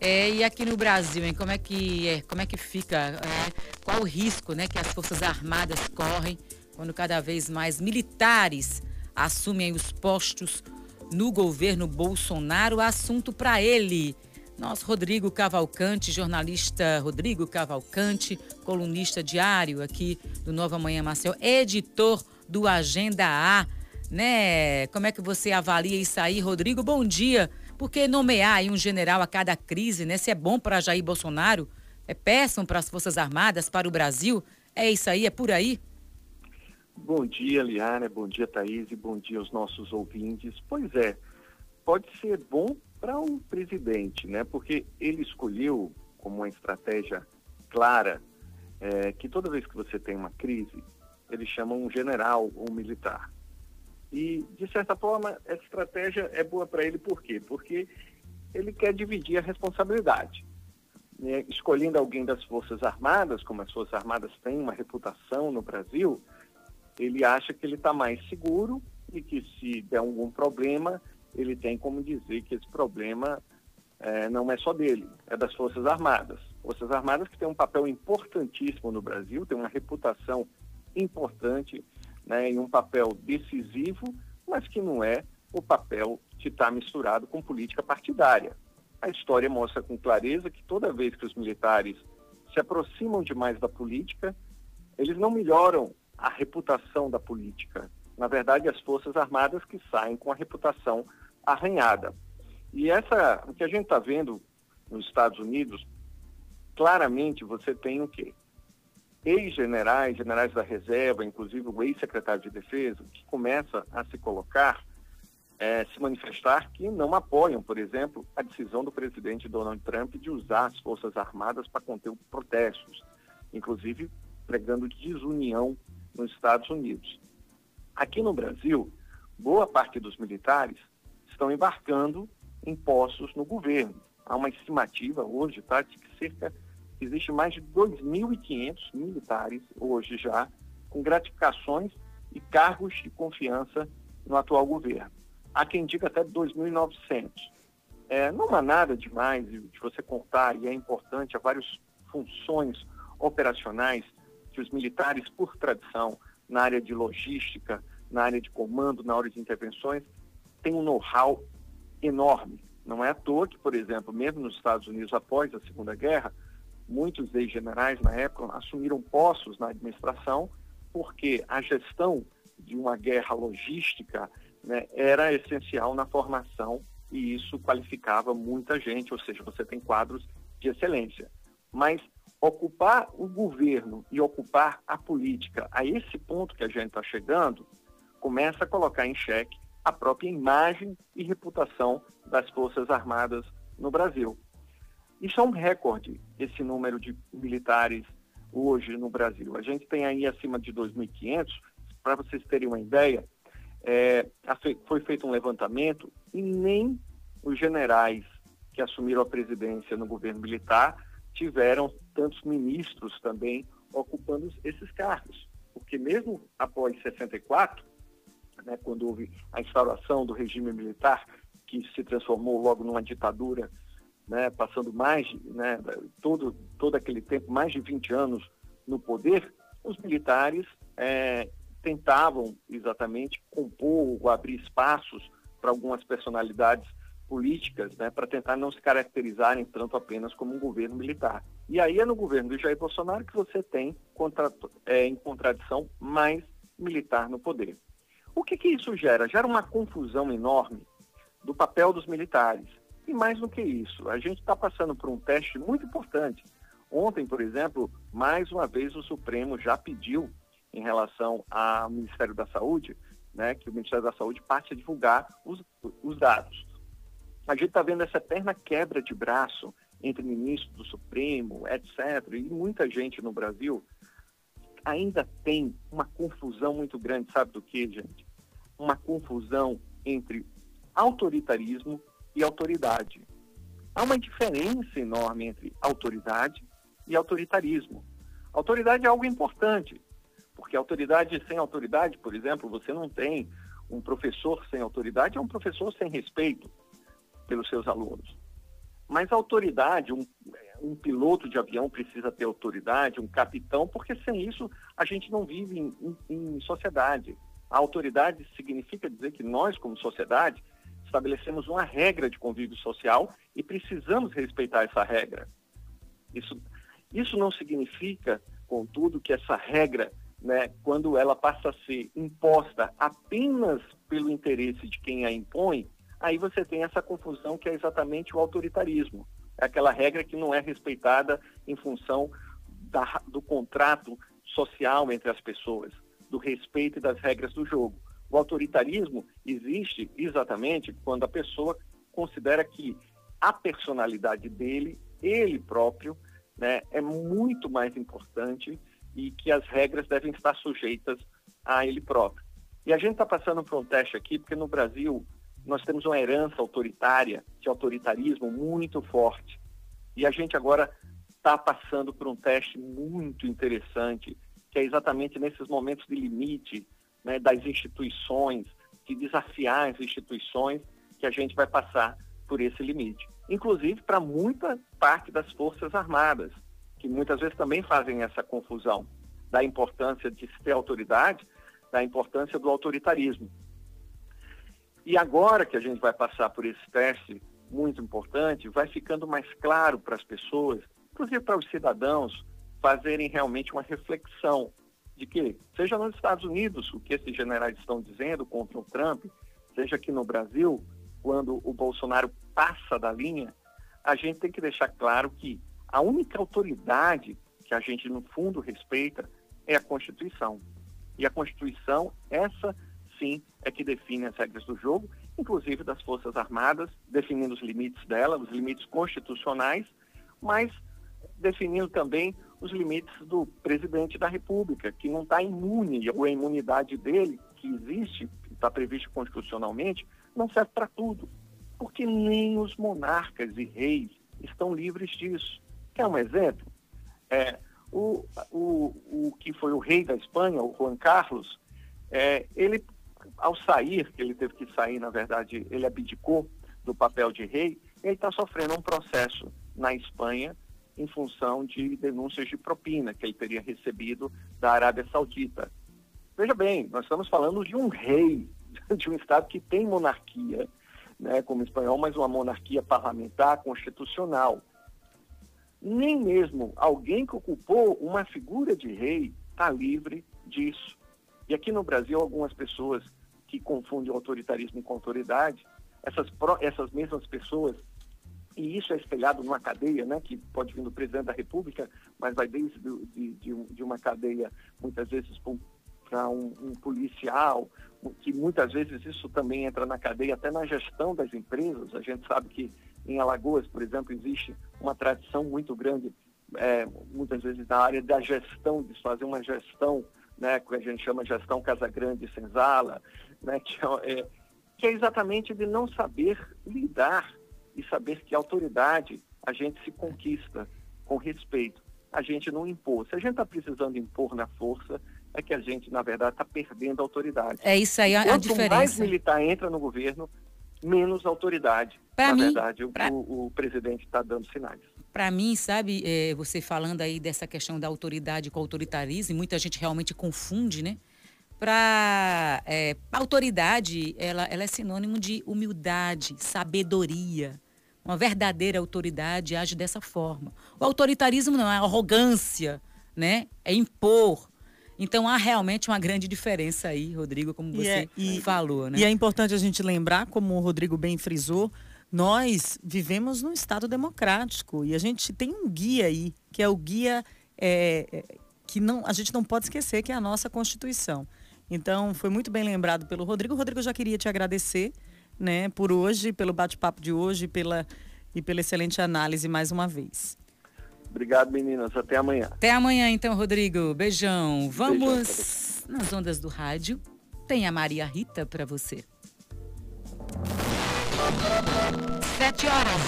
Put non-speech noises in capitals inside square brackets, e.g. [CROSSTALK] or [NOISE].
É, e aqui no Brasil, hein, como é que é, como é que fica? É, qual o risco, né, que as forças armadas correm quando cada vez mais militares assumem os postos no governo Bolsonaro? Assunto para ele. Nosso Rodrigo Cavalcante, jornalista Rodrigo Cavalcante, colunista diário aqui do Nova Manhã Marcel, editor do Agenda A, né? Como é que você avalia isso aí, Rodrigo? Bom dia. Porque nomear um general a cada crise, né? Se é bom para Jair Bolsonaro, é péssimo para as Forças Armadas, para o Brasil. É isso aí, é por aí? Bom dia, Liana. Bom dia, Thaís. E bom dia aos nossos ouvintes. Pois é, pode ser bom para o um presidente, né? Porque ele escolheu como uma estratégia clara é, que toda vez que você tem uma crise, ele chama um general ou um militar. E, de certa forma, essa estratégia é boa para ele, por quê? Porque ele quer dividir a responsabilidade. Né? Escolhendo alguém das Forças Armadas, como as Forças Armadas têm uma reputação no Brasil, ele acha que ele está mais seguro e que se der algum problema, ele tem como dizer que esse problema é, não é só dele, é das Forças Armadas. Forças Armadas que têm um papel importantíssimo no Brasil, têm uma reputação importante né, em um papel decisivo, mas que não é o papel que está misturado com política partidária. A história mostra com clareza que toda vez que os militares se aproximam demais da política, eles não melhoram a reputação da política. Na verdade, as Forças Armadas que saem com a reputação arranhada. E essa, o que a gente está vendo nos Estados Unidos, claramente você tem o quê? Ex-generais, generais da reserva, inclusive o ex-secretário de defesa, que começa a se colocar, é, se manifestar que não apoiam, por exemplo, a decisão do presidente Donald Trump de usar as Forças Armadas para conter protestos, inclusive pregando desunião nos Estados Unidos. Aqui no Brasil, boa parte dos militares estão embarcando em postos no governo. Há uma estimativa hoje tá, de que cerca Existe mais de 2.500 militares hoje já com gratificações e cargos de confiança no atual governo. Há quem diga até 2.900. É, não há nada demais de você contar, e é importante, há várias funções operacionais que os militares, por tradição, na área de logística, na área de comando, na área de intervenções, têm um know-how enorme. Não é à toa que, por exemplo, mesmo nos Estados Unidos, após a Segunda Guerra, muitos ex-generais na época assumiram postos na administração porque a gestão de uma guerra logística né, era essencial na formação e isso qualificava muita gente, ou seja, você tem quadros de excelência. Mas ocupar o governo e ocupar a política a esse ponto que a gente está chegando, começa a colocar em xeque a própria imagem e reputação das Forças Armadas no Brasil. Isso é um recorde, esse número de militares hoje no Brasil. A gente tem aí acima de 2.500, para vocês terem uma ideia, é, foi feito um levantamento e nem os generais que assumiram a presidência no governo militar tiveram tantos ministros também ocupando esses cargos. Porque mesmo após 64, né, quando houve a instauração do regime militar, que se transformou logo numa ditadura né, passando mais, né, todo, todo aquele tempo, mais de 20 anos no poder, os militares é, tentavam exatamente compor ou abrir espaços para algumas personalidades políticas, né, para tentar não se caracterizarem tanto apenas como um governo militar. E aí é no governo do Jair Bolsonaro que você tem, contra, é, em contradição, mais militar no poder. O que, que isso gera? Gera uma confusão enorme do papel dos militares. E mais do que isso, a gente está passando por um teste muito importante. Ontem, por exemplo, mais uma vez o Supremo já pediu, em relação ao Ministério da Saúde, né, que o Ministério da Saúde passe a divulgar os, os dados. A gente está vendo essa eterna quebra de braço entre ministros do Supremo, etc., e muita gente no Brasil ainda tem uma confusão muito grande, sabe do que, gente? Uma confusão entre autoritarismo e autoridade. Há uma diferença enorme entre autoridade e autoritarismo. Autoridade é algo importante, porque autoridade sem autoridade, por exemplo, você não tem um professor sem autoridade, é um professor sem respeito pelos seus alunos. Mas autoridade, um, um piloto de avião precisa ter autoridade, um capitão, porque sem isso a gente não vive em, em, em sociedade. A autoridade significa dizer que nós, como sociedade, estabelecemos uma regra de convívio social e precisamos respeitar essa regra. Isso, isso não significa, contudo, que essa regra, né, quando ela passa a ser imposta apenas pelo interesse de quem a impõe, aí você tem essa confusão que é exatamente o autoritarismo. É aquela regra que não é respeitada em função da, do contrato social entre as pessoas, do respeito e das regras do jogo. O autoritarismo existe exatamente quando a pessoa considera que a personalidade dele, ele próprio, né, é muito mais importante e que as regras devem estar sujeitas a ele próprio. E a gente está passando por um teste aqui, porque no Brasil nós temos uma herança autoritária, de autoritarismo muito forte. E a gente agora está passando por um teste muito interessante, que é exatamente nesses momentos de limite né, das instituições, de desafiar as instituições, que a gente vai passar por esse limite. Inclusive para muita parte das Forças Armadas, que muitas vezes também fazem essa confusão da importância de ter autoridade, da importância do autoritarismo. E agora que a gente vai passar por esse teste muito importante, vai ficando mais claro para as pessoas, inclusive para os cidadãos, fazerem realmente uma reflexão de que, seja nos Estados Unidos, o que esses generais estão dizendo contra o Trump, seja aqui no Brasil, quando o Bolsonaro passa da linha, a gente tem que deixar claro que a única autoridade que a gente, no fundo, respeita é a Constituição. E a Constituição, essa sim, é que define as regras do jogo, inclusive das Forças Armadas, definindo os limites dela, os limites constitucionais, mas definindo também os limites do presidente da República, que não está imune, ou a imunidade dele, que existe, está previsto constitucionalmente, não serve para tudo. Porque nem os monarcas e reis estão livres disso. Quer um exemplo? É, o, o, o que foi o rei da Espanha, o Juan Carlos, é, ele ao sair, ele teve que sair, na verdade, ele abdicou do papel de rei, ele está sofrendo um processo na Espanha em função de denúncias de propina que ele teria recebido da Arábia Saudita. Veja bem, nós estamos falando de um rei, [LAUGHS] de um Estado que tem monarquia, né, como espanhol, mas uma monarquia parlamentar constitucional. Nem mesmo alguém que ocupou uma figura de rei está livre disso. E aqui no Brasil, algumas pessoas que confundem autoritarismo com autoridade, essas, essas mesmas pessoas, e isso é espelhado numa cadeia, né, que pode vir do presidente da República, mas vai desde de, de, de uma cadeia, muitas vezes, para um, um, policial, que muitas vezes isso também entra na cadeia, até na gestão das empresas. A gente sabe que em Alagoas, por exemplo, existe uma tradição muito grande, é, muitas vezes na área da gestão, de fazer uma gestão né, que a gente chama gestão Casa Grande Senzala, né, que, é, que é exatamente de não saber lidar e saber que autoridade a gente se conquista com respeito, a gente não impor. Se a gente está precisando impor na força, é que a gente, na verdade, está perdendo autoridade. É isso aí a, Quanto a diferença. mais militar entra no governo, menos autoridade. Pra na mim, verdade, pra... o, o presidente está dando sinais. Para mim, sabe, é, você falando aí dessa questão da autoridade com autoritarismo, muita gente realmente confunde, né? Para é, autoridade, ela, ela é sinônimo de humildade, sabedoria. Uma verdadeira autoridade age dessa forma. O autoritarismo não é arrogância, né? É impor. Então há realmente uma grande diferença aí, Rodrigo, como você é, e, falou, né? E é importante a gente lembrar, como o Rodrigo bem frisou, nós vivemos num Estado democrático e a gente tem um guia aí, que é o guia é, é, que não, a gente não pode esquecer, que é a nossa Constituição. Então, foi muito bem lembrado pelo Rodrigo. Rodrigo, eu já queria te agradecer né, por hoje, pelo bate-papo de hoje pela, e pela excelente análise mais uma vez. Obrigado, meninas. Até amanhã. Até amanhã, então, Rodrigo. Beijão. Vamos Beijão, nas ondas do rádio. Tem a Maria Rita para você. Sete horas.